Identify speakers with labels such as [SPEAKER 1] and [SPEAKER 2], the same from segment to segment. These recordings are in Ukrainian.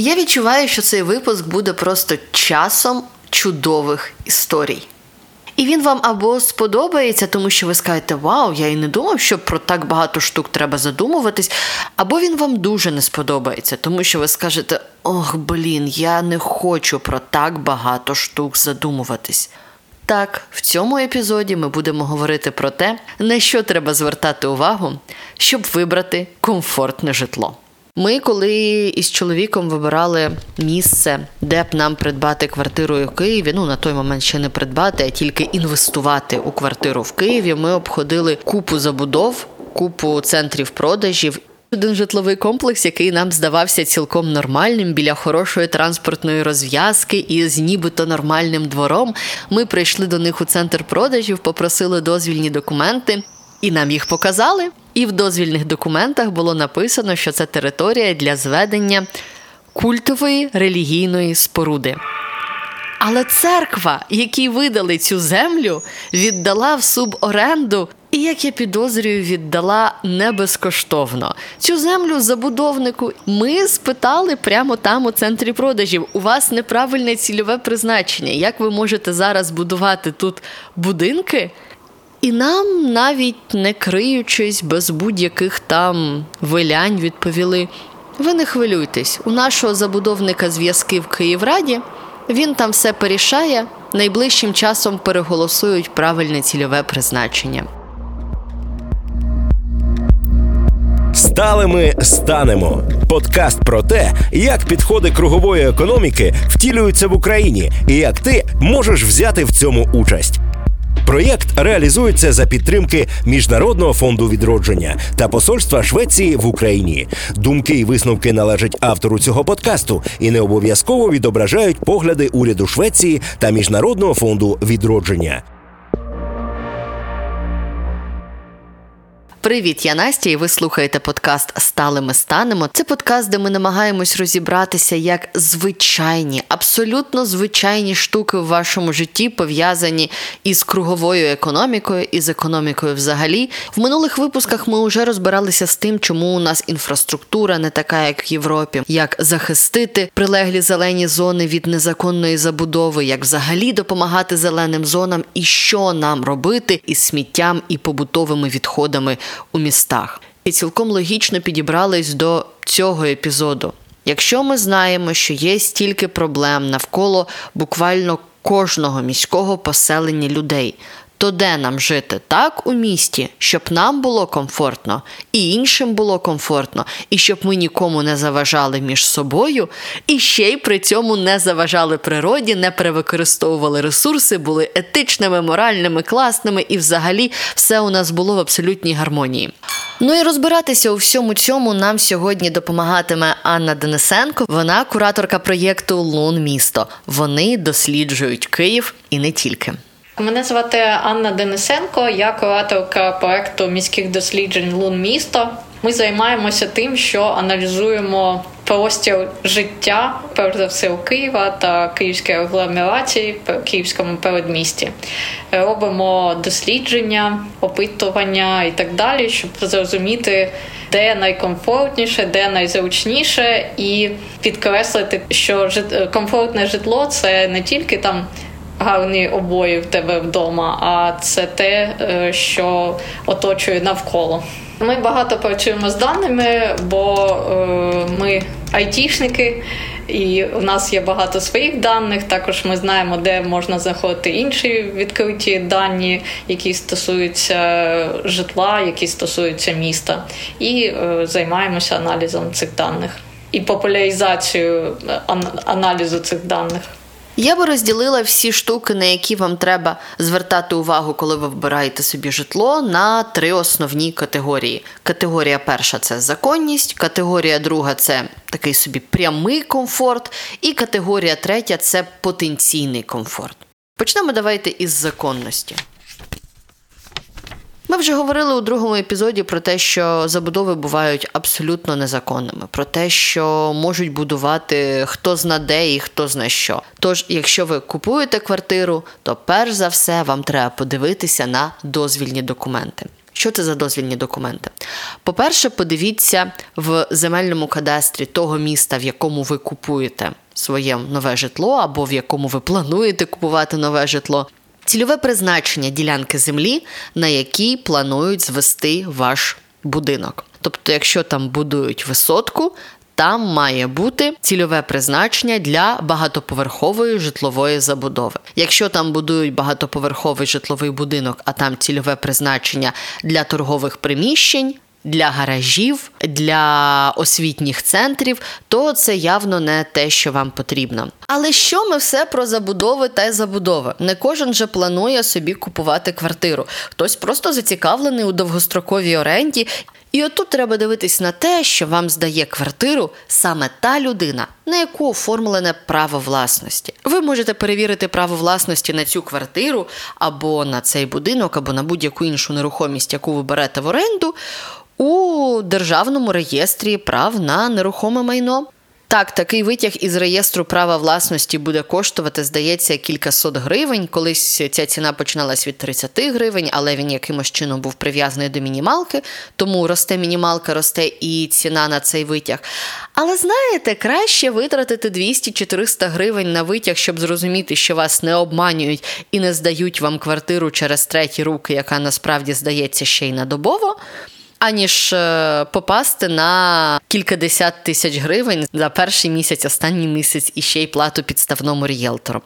[SPEAKER 1] Я відчуваю, що цей випуск буде просто часом чудових історій. І він вам або сподобається, тому що ви скажете, вау, я і не думав, що про так багато штук треба задумуватись, або він вам дуже не сподобається, тому що ви скажете, ох, блін, я не хочу про так багато штук задумуватись. Так, в цьому епізоді ми будемо говорити про те, на що треба звертати увагу, щоб вибрати комфортне житло. Ми, коли із чоловіком вибирали місце, де б нам придбати квартиру в Києві, ну на той момент ще не придбати, а тільки інвестувати у квартиру в Києві, ми обходили купу забудов, купу центрів продажів. Один житловий комплекс, який нам здавався цілком нормальним біля хорошої транспортної розв'язки і з нібито нормальним двором. Ми прийшли до них у центр продажів, попросили дозвільні документи, і нам їх показали. І в дозвільних документах було написано, що це територія для зведення культової релігійної споруди. Але церква, якій видали цю землю, віддала в суборенду, і, як я підозрюю, віддала не безкоштовно. Цю землю забудовнику ми спитали прямо там у центрі продажів. У вас неправильне цільове призначення. Як ви можете зараз будувати тут будинки? І нам, навіть не криючись, без будь-яких там вилянь, відповіли: ви не хвилюйтесь, у нашого забудовника зв'язки в Київраді, він там все порішає, найближчим часом переголосують правильне цільове призначення.
[SPEAKER 2] Сталими станемо. Подкаст про те, як підходи кругової економіки втілюються в Україні і як ти можеш взяти в цьому участь. Проєкт реалізується за підтримки Міжнародного фонду відродження та посольства Швеції в Україні. Думки і висновки належать автору цього подкасту і не обов'язково відображають погляди уряду Швеції та Міжнародного фонду відродження.
[SPEAKER 1] Привіт, я Настя, і ви слухаєте подкаст Стали ми станемо. Це подкаст, де ми намагаємось розібратися, як звичайні, абсолютно звичайні штуки в вашому житті пов'язані із круговою економікою і з економікою взагалі. В минулих випусках ми вже розбиралися з тим, чому у нас інфраструктура не така, як в Європі, як захистити прилеглі зелені зони від незаконної забудови, як взагалі допомагати зеленим зонам і що нам робити із сміттям і побутовими відходами у містах. І цілком логічно підібрались до цього епізоду. Якщо ми знаємо, що є стільки проблем навколо буквально кожного міського поселення людей, то де нам жити так у місті, щоб нам було комфортно, і іншим було комфортно, і щоб ми нікому не заважали між собою, і ще й при цьому не заважали природі, не перевикористовували ресурси, були етичними, моральними, класними, і взагалі все у нас було в абсолютній гармонії. Ну і розбиратися у всьому цьому нам сьогодні допомагатиме Анна Денисенко. Вона кураторка проєкту Лун місто. Вони досліджують Київ і не тільки.
[SPEAKER 3] Мене звати Анна Денисенко, я кураторка проекту міських досліджень Лун місто. Ми займаємося тим, що аналізуємо простір життя, перш за все у Києва та Київській агломерації, Київському передмісті. Робимо дослідження, опитування і так далі, щоб зрозуміти, де найкомфортніше, де найзручніше, і підкреслити, що комфортне житло це не тільки там гарні обої в тебе вдома, а це те, е, що оточує навколо. Ми багато працюємо з даними, бо е, ми айтішники, і у нас є багато своїх даних. Також ми знаємо, де можна знаходити інші відкриті дані, які стосуються житла, які стосуються міста, і е, займаємося аналізом цих даних і популяризацією аналізу цих даних.
[SPEAKER 1] Я би розділила всі штуки, на які вам треба звертати увагу, коли ви вибираєте собі житло, на три основні категорії. Категорія перша це законність, категорія друга це такий собі прямий комфорт, і категорія третя це потенційний комфорт. Почнемо давайте із законності. Ми вже говорили у другому епізоді про те, що забудови бувають абсолютно незаконними, про те, що можуть будувати хто зна де і хто зна що. Тож, якщо ви купуєте квартиру, то перш за все вам треба подивитися на дозвільні документи. Що це за дозвільні документи? По-перше, подивіться в земельному кадастрі того міста, в якому ви купуєте своє нове житло, або в якому ви плануєте купувати нове житло. Цільове призначення ділянки землі, на якій планують звести ваш будинок. Тобто, якщо там будують висотку, там має бути цільове призначення для багатоповерхової житлової забудови. Якщо там будують багатоповерховий житловий будинок, а там цільове призначення для торгових приміщень. Для гаражів, для освітніх центрів, то це явно не те, що вам потрібно. Але що ми все про забудови та забудови? Не кожен же планує собі купувати квартиру. Хтось просто зацікавлений у довгостроковій оренді і отут треба дивитись на те, що вам здає квартиру саме та людина, на яку оформлене право власності. Ви можете перевірити право власності на цю квартиру або на цей будинок, або на будь-яку іншу нерухомість, яку ви берете в оренду, у державному реєстрі прав на нерухоме майно. Так, такий витяг із реєстру права власності буде коштувати, здається, кількасот гривень. Колись ця ціна починалась від 30 гривень, але він якимось чином був прив'язаний до мінімалки, тому росте мінімалка, росте і ціна на цей витяг. Але знаєте, краще витратити 200-400 гривень на витяг, щоб зрозуміти, що вас не обманюють і не здають вам квартиру через треті руки, яка насправді здається ще й надобово аніж е, попасти на кількадесят тисяч гривень за перший місяць, останній місяць і ще й плату підставному рієлтору.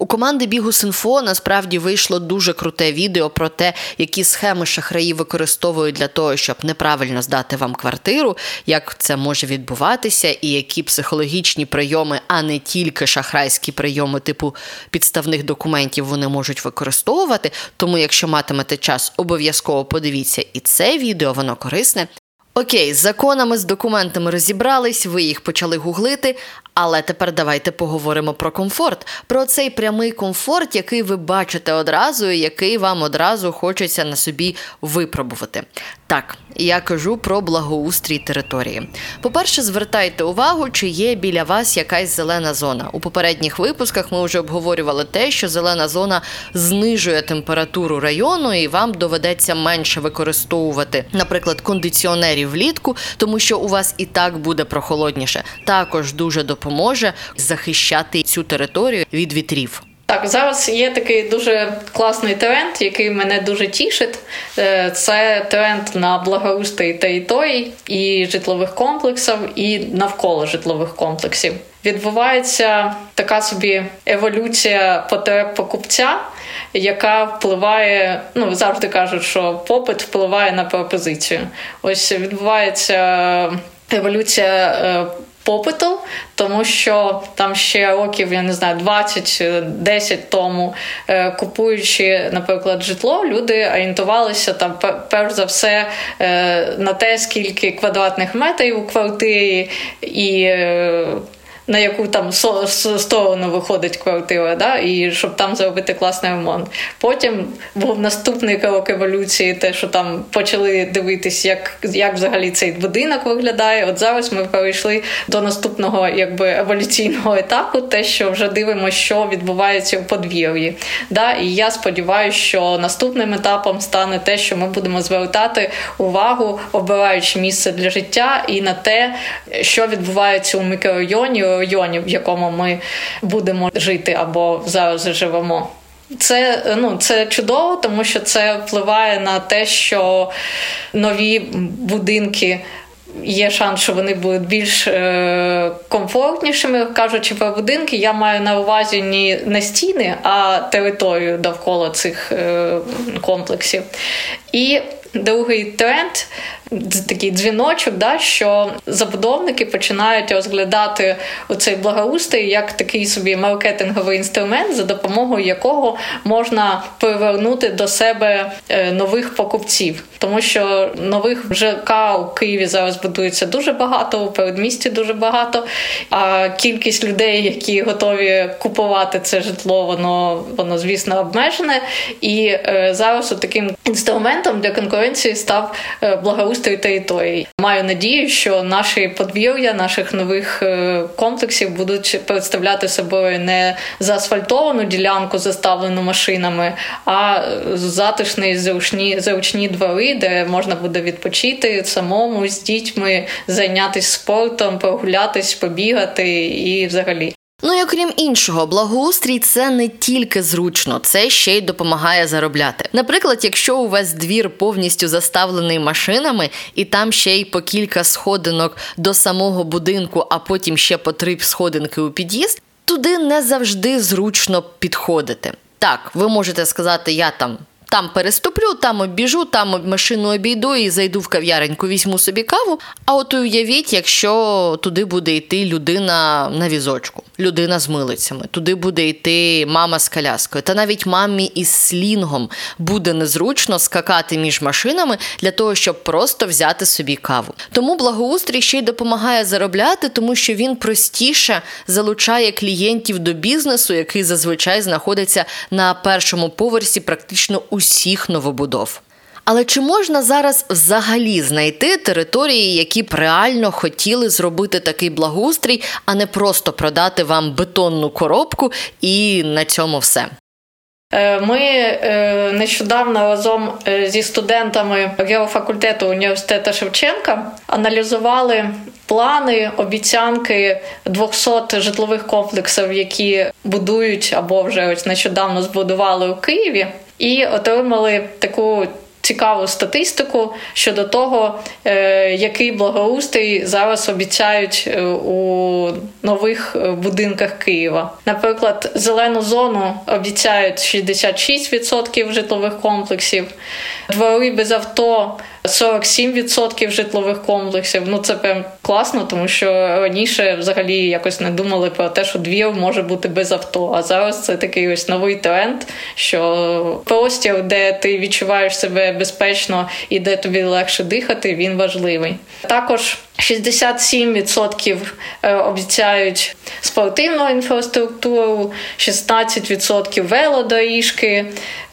[SPEAKER 1] У команди Бігу Синфо насправді вийшло дуже круте відео про те, які схеми шахраї використовують для того, щоб неправильно здати вам квартиру, як це може відбуватися, і які психологічні прийоми, а не тільки шахрайські прийоми типу підставних документів вони можуть використовувати. Тому, якщо матимете час, обов'язково подивіться і це відео, воно корисне. Окей, з законами, з документами розібрались, ви їх почали гуглити. Але тепер давайте поговоримо про комфорт, про цей прямий комфорт, який ви бачите одразу, і який вам одразу хочеться на собі випробувати. Так, я кажу про благоустрій території. По-перше, звертайте увагу, чи є біля вас якась зелена зона. У попередніх випусках ми вже обговорювали те, що зелена зона знижує температуру району, і вам доведеться менше використовувати, наприклад, кондиціонерів влітку, тому що у вас і так буде прохолодніше. Також дуже допоможе захищати цю територію від вітрів.
[SPEAKER 3] Так, зараз є такий дуже класний тренд, який мене дуже тішить. Е, це тренд на благоустрій територій і житлових комплексів, і навколо житлових комплексів. Відбувається така собі еволюція потреб покупця, яка впливає. Ну завжди кажуть, що попит впливає на пропозицію. Ось відбувається еволюція. Е, попиту, тому що там ще років, я не знаю, 20-10 тому, е, купуючи, наприклад, житло, люди орієнтувалися там перш за все е, на те, скільки квадратних метрів у квартирі і. На яку там сторону виходить квартира, да, і щоб там зробити класний ремонт. Потім був наступний крок еволюції, те, що там почали дивитись, як як взагалі цей будинок виглядає. От зараз ми перейшли до наступного якби еволюційного етапу, те, що вже дивимося, що відбувається у подвір'ї. Да, І я сподіваюся, що наступним етапом стане те, що ми будемо звертати увагу, обираючи місце для життя, і на те, що відбувається у мікрорайоні районі, в якому ми будемо жити або зараз живемо. Це ну це чудово, тому що це впливає на те, що нові будинки. Є шанс, що вони будуть більш е, комфортнішими. Кажучи про будинки, я маю на увазі не стіни, а територію довкола цих е, комплексів. І другий тренд такий дзвіночок, да, що забудовники починають розглядати оцей благоустрій як такий собі маркетинговий інструмент, за допомогою якого можна привернути до себе е, нових покупців, тому що нових ЖК у Києві зараз будується дуже багато, у передмісті дуже багато. А кількість людей, які готові купувати це житло, воно воно звісно обмежене. І е, зараз таким інструментом для конкуренції конкуренції став е, благоустрій території. Маю надію, що наші подвір'я наших нових е, комплексів будуть представляти собою не заасфальтовану ділянку, заставлену машинами, а затишні зручні зручні двори, де можна буде відпочити самому з дітьми, зайнятися спортом, прогулятись, побігати і взагалі.
[SPEAKER 1] Ну і окрім іншого, благоустрій це не тільки зручно, це ще й допомагає заробляти. Наприклад, якщо у вас двір повністю заставлений машинами, і там ще й по кілька сходинок до самого будинку, а потім ще по три сходинки у під'їзд, туди не завжди зручно підходити. Так, ви можете сказати, я там там переступлю, там обіжу, там машину обійду і зайду в кав'яреньку, візьму собі каву. А от уявіть, якщо туди буде йти людина на візочку, людина з милицями, туди буде йти мама з коляскою. Та навіть мамі із слінгом буде незручно скакати між машинами для того, щоб просто взяти собі каву. Тому благоустрій ще й допомагає заробляти, тому що він простіше залучає клієнтів до бізнесу, який зазвичай знаходиться на першому поверсі практично у усіх новобудов. Але чи можна зараз взагалі знайти території, які б реально хотіли зробити такий благоустрій, а не просто продати вам бетонну коробку і на цьому все?
[SPEAKER 3] Е, ми е, нещодавно разом е, зі студентами геофакультету університету Шевченка аналізували плани, обіцянки 200 житлових комплексів, які будують або вже ось нещодавно збудували у Києві і отримали таку. Цікаву статистику щодо того, е, який благоустрій зараз обіцяють е, у нових е, будинках Києва. Наприклад, зелену зону обіцяють 66% житлових комплексів, двори без авто 47% житлових комплексів. Ну це прям класно, тому що раніше взагалі якось не думали про те, що двір може бути без авто. А зараз це такий ось новий тренд, що простір, де ти відчуваєш себе безпечно і де тобі легше дихати, він важливий. Також 67% е, обіцяють спортивну інфраструктуру, 16% велодоріжки,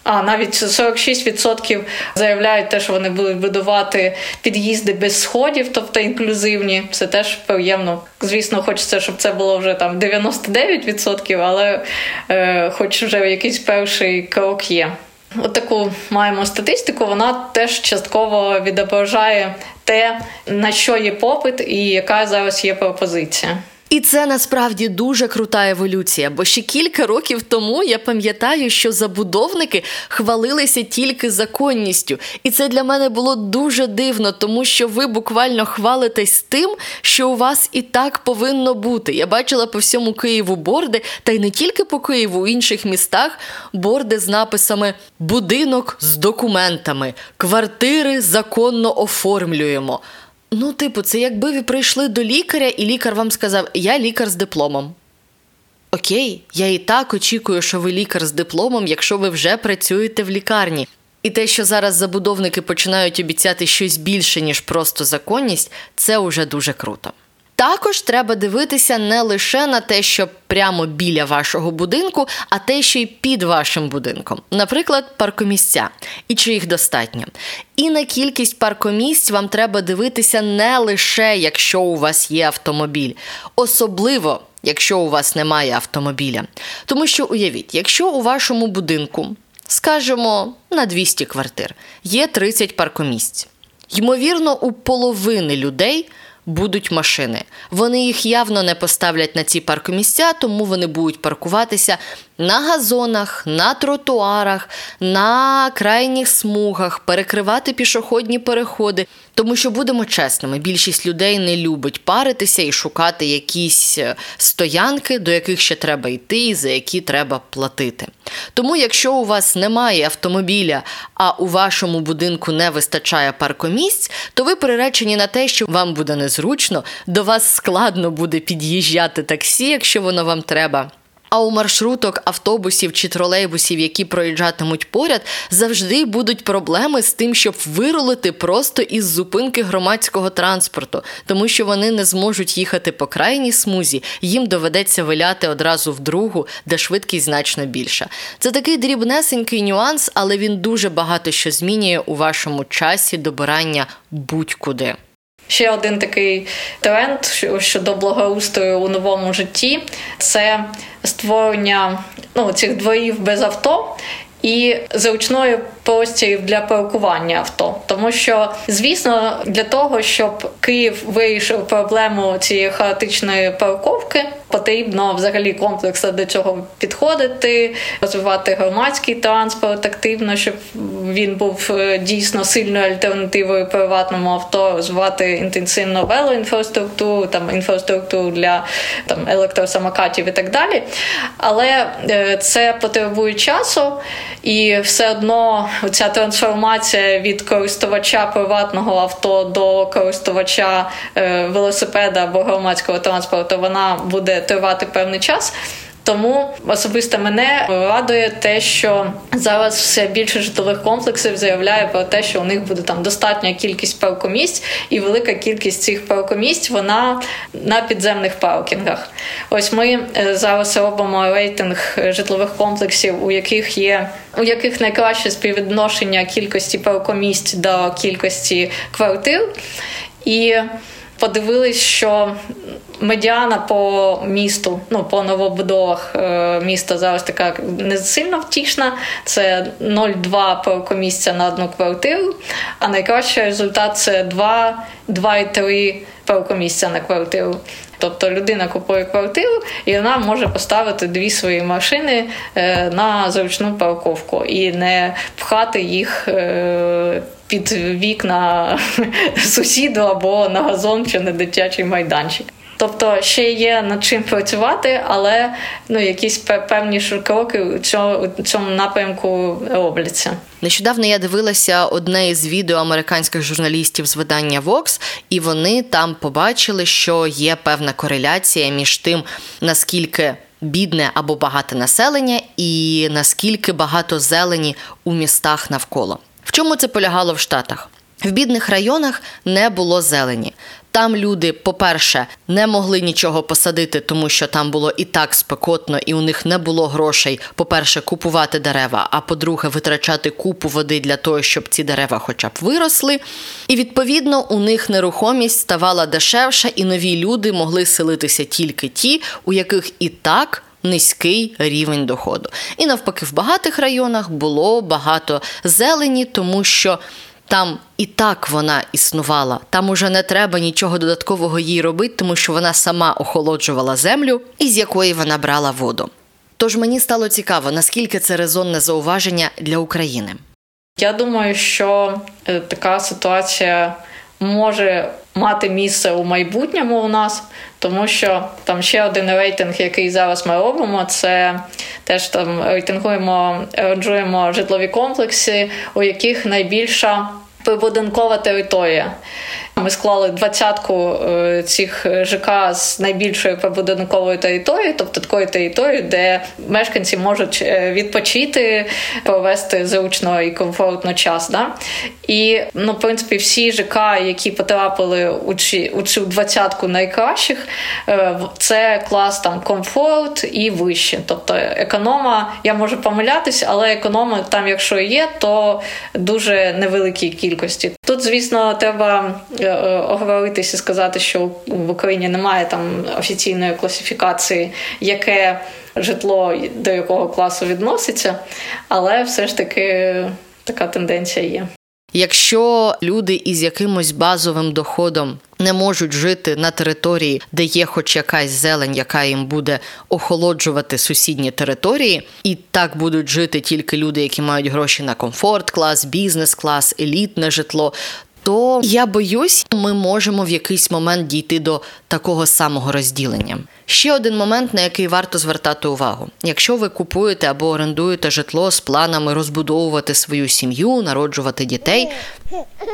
[SPEAKER 3] а навіть 46% заявляють те, що вони будуть будувати під'їзди без сходів, тобто інклюзивні. Це теж приємно. Звісно, хочеться, щоб це було вже там 99%, але е, хоч вже якийсь перший крок є. От таку маємо статистику, вона теж частково відображає те, на що є попит і яка зараз є пропозиція.
[SPEAKER 1] І це насправді дуже крута еволюція, бо ще кілька років тому я пам'ятаю, що забудовники хвалилися тільки законністю. І це для мене було дуже дивно, тому що ви буквально хвалитесь тим, що у вас і так повинно бути. Я бачила по всьому Києву борди, та й не тільки по Києву, у інших містах борди з написами Будинок з документами, квартири законно оформлюємо. Ну, типу, це якби ви прийшли до лікаря, і лікар вам сказав, я лікар з дипломом. Окей, я і так очікую, що ви лікар з дипломом, якщо ви вже працюєте в лікарні. І те, що зараз забудовники починають обіцяти щось більше, ніж просто законність, це уже дуже круто. Також треба дивитися не лише на те, що прямо біля вашого будинку, а те, що й під вашим будинком, наприклад, паркомісця, і чи їх достатньо. І на кількість паркомісць вам треба дивитися не лише якщо у вас є автомобіль, особливо. Якщо у вас немає автомобіля. Тому що уявіть, якщо у вашому будинку, скажімо, на 200 квартир є 30 паркомісць, ймовірно, у половини людей будуть машини. Вони їх явно не поставлять на ці паркомісця, тому вони будуть паркуватися на газонах, на тротуарах, на крайніх смугах, перекривати пішохідні переходи. Тому що будемо чесними, більшість людей не любить паритися і шукати якісь е, стоянки, до яких ще треба йти, і за які треба платити. Тому, якщо у вас немає автомобіля, а у вашому будинку не вистачає паркомісць, то ви приречені на те, що вам буде незручно, до вас складно буде під'їжджати таксі, якщо воно вам треба. А у маршруток автобусів чи тролейбусів, які проїжджатимуть поряд, завжди будуть проблеми з тим, щоб вирулити просто із зупинки громадського транспорту, тому що вони не зможуть їхати по крайній смузі, їм доведеться виляти одразу в другу, де швидкість значно більша. Це такий дрібнесенький нюанс, але він дуже багато що змінює у вашому часі добирання будь-куди.
[SPEAKER 3] Ще один такий тренд щодо благоустрою у новому житті це створення ну, цих дворів без авто. І зручної простірів для паркування авто, тому що звісно, для того щоб Київ вирішив проблему цієї хаотичної парковки, потрібно взагалі комплексно до цього підходити, розвивати громадський транспорт активно, щоб він був е, дійсно сильною альтернативою приватному авто, розвивати інтенсивно велоінфраструктуру, там інфраструктуру для там електросамокатів і так далі. Але е, це потребує часу, і все одно ця трансформація від користувача приватного авто до користувача е, велосипеда або громадського транспорту, вона буде тривати певний час. Тому особисто мене радує те, що зараз все більше житлових комплексів заявляє про те, що у них буде там достатня кількість паркомісць, і велика кількість цих паркомісць вона на підземних паркінгах. Ось ми е, зараз робимо рейтинг житлових комплексів, у яких є у яких найкраще співвідношення кількості паркомісць до кількості квартир. І подивились, що медіана по місту, ну по новобудовах е, міста зараз така не сильно втішна. Це 0,2 паркомісця на одну квартиру. А найкращий результат це 2, 2,3 паркомісця на квартиру. Тобто людина купує квартиру і вона може поставити дві свої машини е, на зручну парковку і не пхати їх е, під вікна сусіду або на газон чи на дитячий майданчик. Тобто ще є над чим працювати, але ну якісь певні кроки у цьому напрямку робляться.
[SPEAKER 1] Нещодавно я дивилася одне із відео американських журналістів з видання Vox, і вони там побачили, що є певна кореляція між тим, наскільки бідне або багате населення, і наскільки багато зелені у містах навколо. В чому це полягало в Штатах? В бідних районах не було зелені. Там люди, по-перше, не могли нічого посадити, тому що там було і так спекотно, і у них не було грошей, по-перше, купувати дерева, а по-друге, витрачати купу води для того, щоб ці дерева хоча б виросли. І відповідно у них нерухомість ставала дешевша, і нові люди могли селитися тільки ті, у яких і так. Низький рівень доходу. І навпаки, в багатих районах було багато зелені, тому що там і так вона існувала. Там уже не треба нічого додаткового їй робити, тому що вона сама охолоджувала землю, із якої вона брала воду. Тож мені стало цікаво, наскільки це резонне зауваження для України.
[SPEAKER 3] Я думаю, що е, така ситуація може мати місце у майбутньому у нас, тому що там ще один рейтинг, який зараз ми робимо, це теж там рейтингуємо, ранжуємо житлові комплекси, у яких найбільша прибудинкова територія. Ми склали двадцятку е, цих ЖК з найбільшою прибудинковою територією, тобто такою територією, де мешканці можуть е, відпочити, провести зручно і комфортно час. Да? І ну, в принципі, всі ЖК, які потрапили у ці, у цю двадцятку найкращих, е, це клас там комфорт і вище. Тобто економа, я можу помилятися, але економа там, якщо є, то дуже невеликій кількості. Тут, звісно, треба. Е, оговоритися сказати, що в Україні немає там офіційної класифікації, яке житло до якого класу відноситься, але все ж таки така тенденція є.
[SPEAKER 1] Якщо люди із якимось базовим доходом не можуть жити на території, де є хоч якась зелень, яка їм буде охолоджувати сусідні території, і так будуть жити тільки люди, які мають гроші на комфорт, клас, бізнес клас, елітне житло, то я боюсь, ми можемо в якийсь момент дійти до такого самого розділення. Ще один момент, на який варто звертати увагу: якщо ви купуєте або орендуєте житло з планами розбудовувати свою сім'ю, народжувати дітей,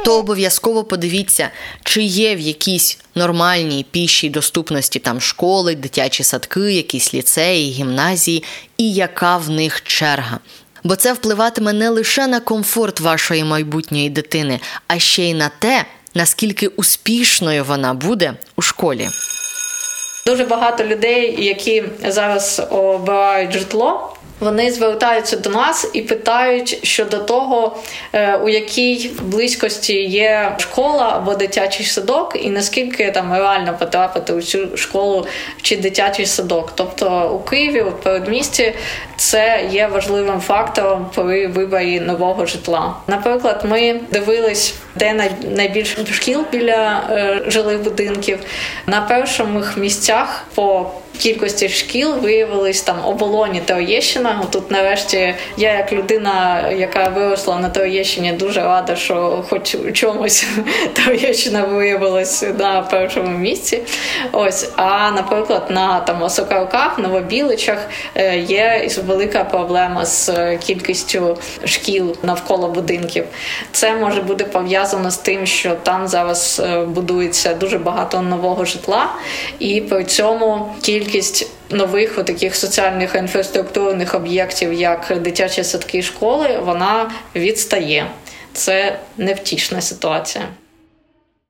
[SPEAKER 1] то обов'язково подивіться, чи є в якійсь нормальній пішій доступності там школи, дитячі садки, якісь ліцеї, гімназії, і яка в них черга. Бо це впливатиме не лише на комфорт вашої майбутньої дитини, а ще й на те, наскільки успішною вона буде у школі.
[SPEAKER 3] Дуже багато людей, які зараз обирають житло. Вони звертаються до нас і питають щодо того, е, у якій близькості є школа або дитячий садок, і наскільки там реально потрапити у цю школу чи дитячий садок. Тобто у Києві, у передмісті, це є важливим фактором при виборі нового житла. Наприклад, ми дивились, де найбільше шкіл біля е, жилих будинків. На перших місцях по кількості шкіл виявились там оболоні Троєщина. Тут, нарешті, я як людина, яка виросла на Троєщині, дуже рада, що хоч у чомусь Троєщина виявилась на першому місці. Ось, а наприклад, на там Осокарках, Новобіличах е, є велика проблема з кількістю шкіл навколо будинків. Це може бути пов'язано з тим, що там зараз е, будується дуже багато нового житла, і при цьому кількість кількість нових таких соціальних інфраструктурних об'єктів, як дитячі садки і школи, вона відстає. Це невтішна ситуація.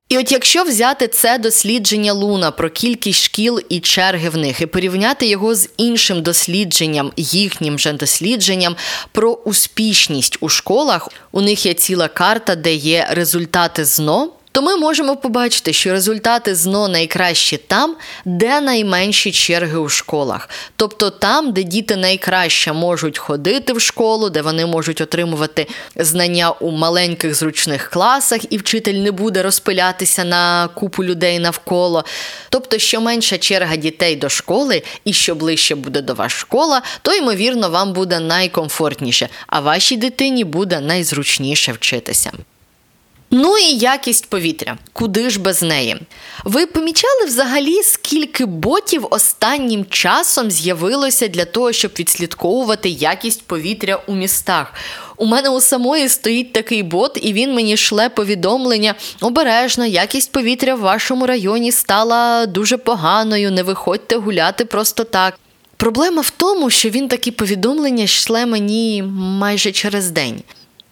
[SPEAKER 1] І от якщо взяти це дослідження Луна про кількість шкіл і черги в них, і порівняти його з іншим дослідженням, їхнім же дослідженням про успішність у школах, у них є ціла карта, де є результати ЗНО то ми можемо побачити, що результати ЗНО найкращі там, де найменші черги у школах, тобто там, де діти найкраще можуть ходити в школу, де вони можуть отримувати знання у маленьких зручних класах, і вчитель не буде розпилятися на купу людей навколо. Тобто, що менша черга дітей до школи і що ближче буде до вас школа, то ймовірно вам буде найкомфортніше, а вашій дитині буде найзручніше вчитися. Ну і якість повітря. Куди ж без неї? Ви помічали взагалі, скільки ботів останнім часом з'явилося для того, щоб відслідковувати якість повітря у містах? У мене у самої стоїть такий бот, і він мені шле повідомлення. Обережно, якість повітря в вашому районі стала дуже поганою. Не виходьте гуляти просто так. Проблема в тому, що він такі повідомлення шле мені майже через день.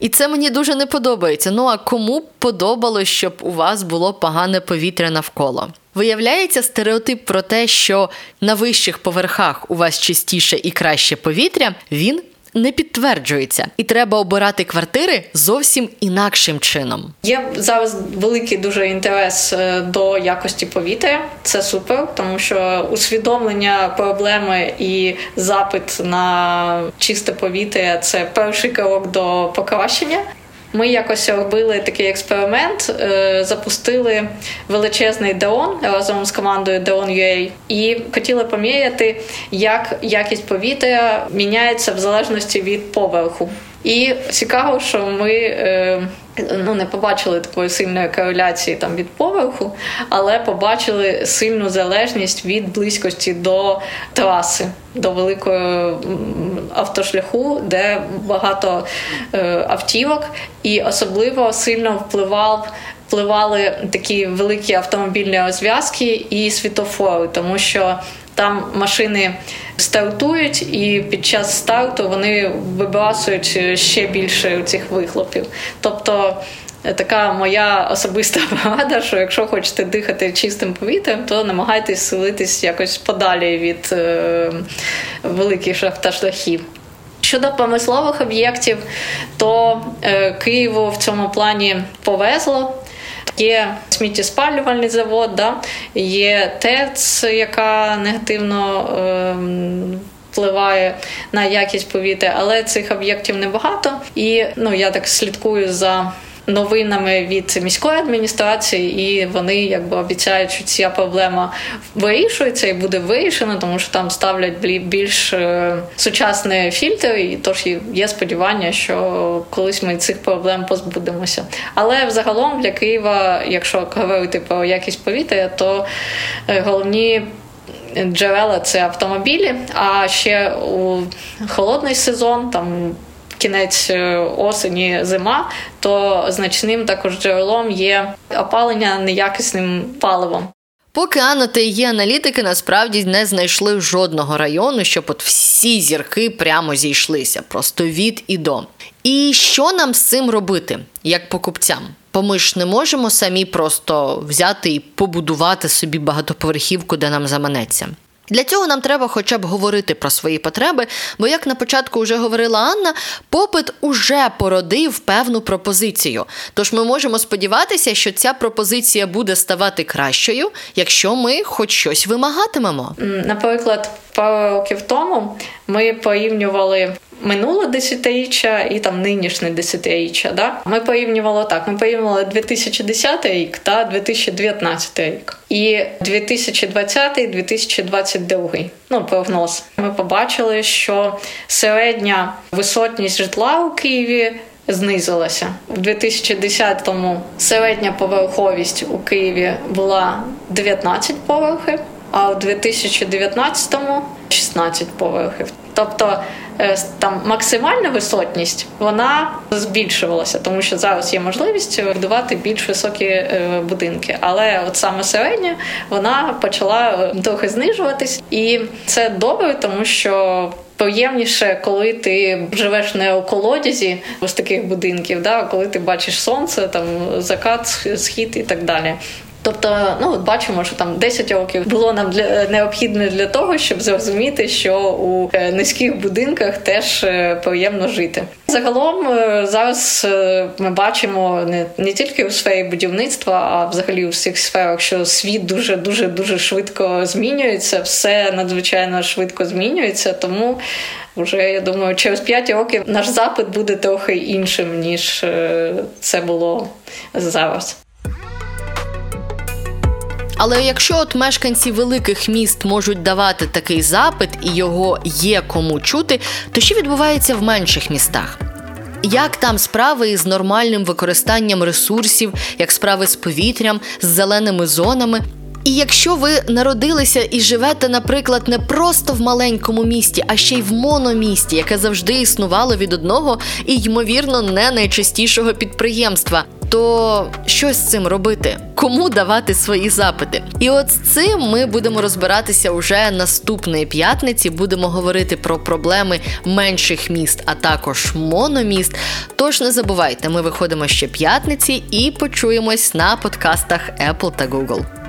[SPEAKER 1] І це мені дуже не подобається. Ну а кому подобалось, щоб у вас було погане повітря навколо? Виявляється, стереотип про те, що на вищих поверхах у вас чистіше і краще повітря, він не підтверджується, і треба обирати квартири зовсім інакшим чином.
[SPEAKER 3] Є зараз великий дуже інтерес е, до якості повітря. Це супер, тому що усвідомлення проблеми і запит на чисте повітря це перший крок до покращення. Ми якось робили такий експеримент, е, запустили величезний дрон разом з командою Drone.ua і хотіли поміряти, як якість повітря міняється в залежності від поверху. І цікаво, що ми е, ну, не побачили такої сильної кореляції там від поверху, але побачили сильну залежність від близькості до траси, до великого автошляху, де багато е, автівок, і особливо сильно впливав. Впливали такі великі автомобільні розв'язки і світофори, тому що там машини стартують, і під час старту вони вибрасують ще більше цих вихлопів. Тобто е, така моя особиста порада, що якщо хочете дихати чистим повітрям, то намагайтесь селитись якось подалі від е, великих автошляхів. Щодо промислових об'єктів, то е, Києву в цьому плані повезло. Є сміттєспалювальний завод, да? є ТЕЦ, яка негативно е, впливає на якість повітря, але цих об'єктів небагато. І ну, я так слідкую за новинами від міської адміністрації, і вони якби обіцяють, що ця проблема вирішується і буде вирішена, тому що там ставлять більш е, сучасні фільтри, і тож є сподівання, що колись ми цих проблем позбудемося. Але взагалом для Києва, якщо говорити про якість повітря, то е, головні джерела це автомобілі. А ще у холодний сезон там. Кінець е, осені, зима, то значним також джерелом є опалення неякісним паливом.
[SPEAKER 1] Поки Анна та її аналітики насправді не знайшли жодного району, щоб от всі зірки прямо зійшлися, просто від і до. І що нам з цим робити, як покупцям? Бо ми ж не можемо самі просто взяти і побудувати собі багатоповерхівку, де нам заманеться. Для цього нам треба хоча б говорити про свої потреби, бо, як на початку вже говорила Анна, попит уже породив певну пропозицію. Тож ми можемо сподіватися, що ця пропозиція буде ставати кращою, якщо ми хоч щось вимагатимемо.
[SPEAKER 3] Наприклад, пару років тому ми порівнювали минуле десятиріччя і там нинішнє десятиріччя. Да? Ми порівнювали так: ми порівнювали 2010 рік та 2019 рік. І 2020-2022, ну прогноз. Ми побачили, що середня висотність житла у Києві знизилася у 2010-му Середня поверховість у Києві була 19 поверхів, а у 2019-му 16 поверхів. Тобто Е, там максимальна висотність вона збільшувалася, тому що зараз є можливість будувати більш високі е, будинки. Але от саме середня вона почала е, трохи знижуватись, і це добре, тому що. Приємніше, коли ти живеш не у колодязі ось таких будинків, да, коли ти бачиш сонце, там закат, схід і так далі. Тобто, ну от бачимо, що там 10 років було нам для необхідне для того, щоб зрозуміти, що у е, низьких будинках теж е, приємно жити. Загалом е, зараз ми бачимо не не тільки у сфері будівництва, а взагалі у всіх сферах, що світ дуже дуже дуже швидко змінюється, все надзвичайно швидко змінюється. Тому вже я думаю, через 5 років наш запит буде трохи іншим ніж це було зараз.
[SPEAKER 1] Але якщо от мешканці великих міст можуть давати такий запит і його є кому чути, то що відбувається в менших містах? Як там справи із нормальним використанням ресурсів, як справи з повітрям, з зеленими зонами? І якщо ви народилися і живете, наприклад, не просто в маленькому місті, а ще й в мономісті, яке завжди існувало від одного і, ймовірно, не найчастішого підприємства, то що з цим робити? Кому давати свої запити? І от з цим ми будемо розбиратися уже наступної п'ятниці. Будемо говорити про проблеми менших міст, а також мономіст. Тож не забувайте, ми виходимо ще п'ятниці і почуємось на подкастах Apple та Google.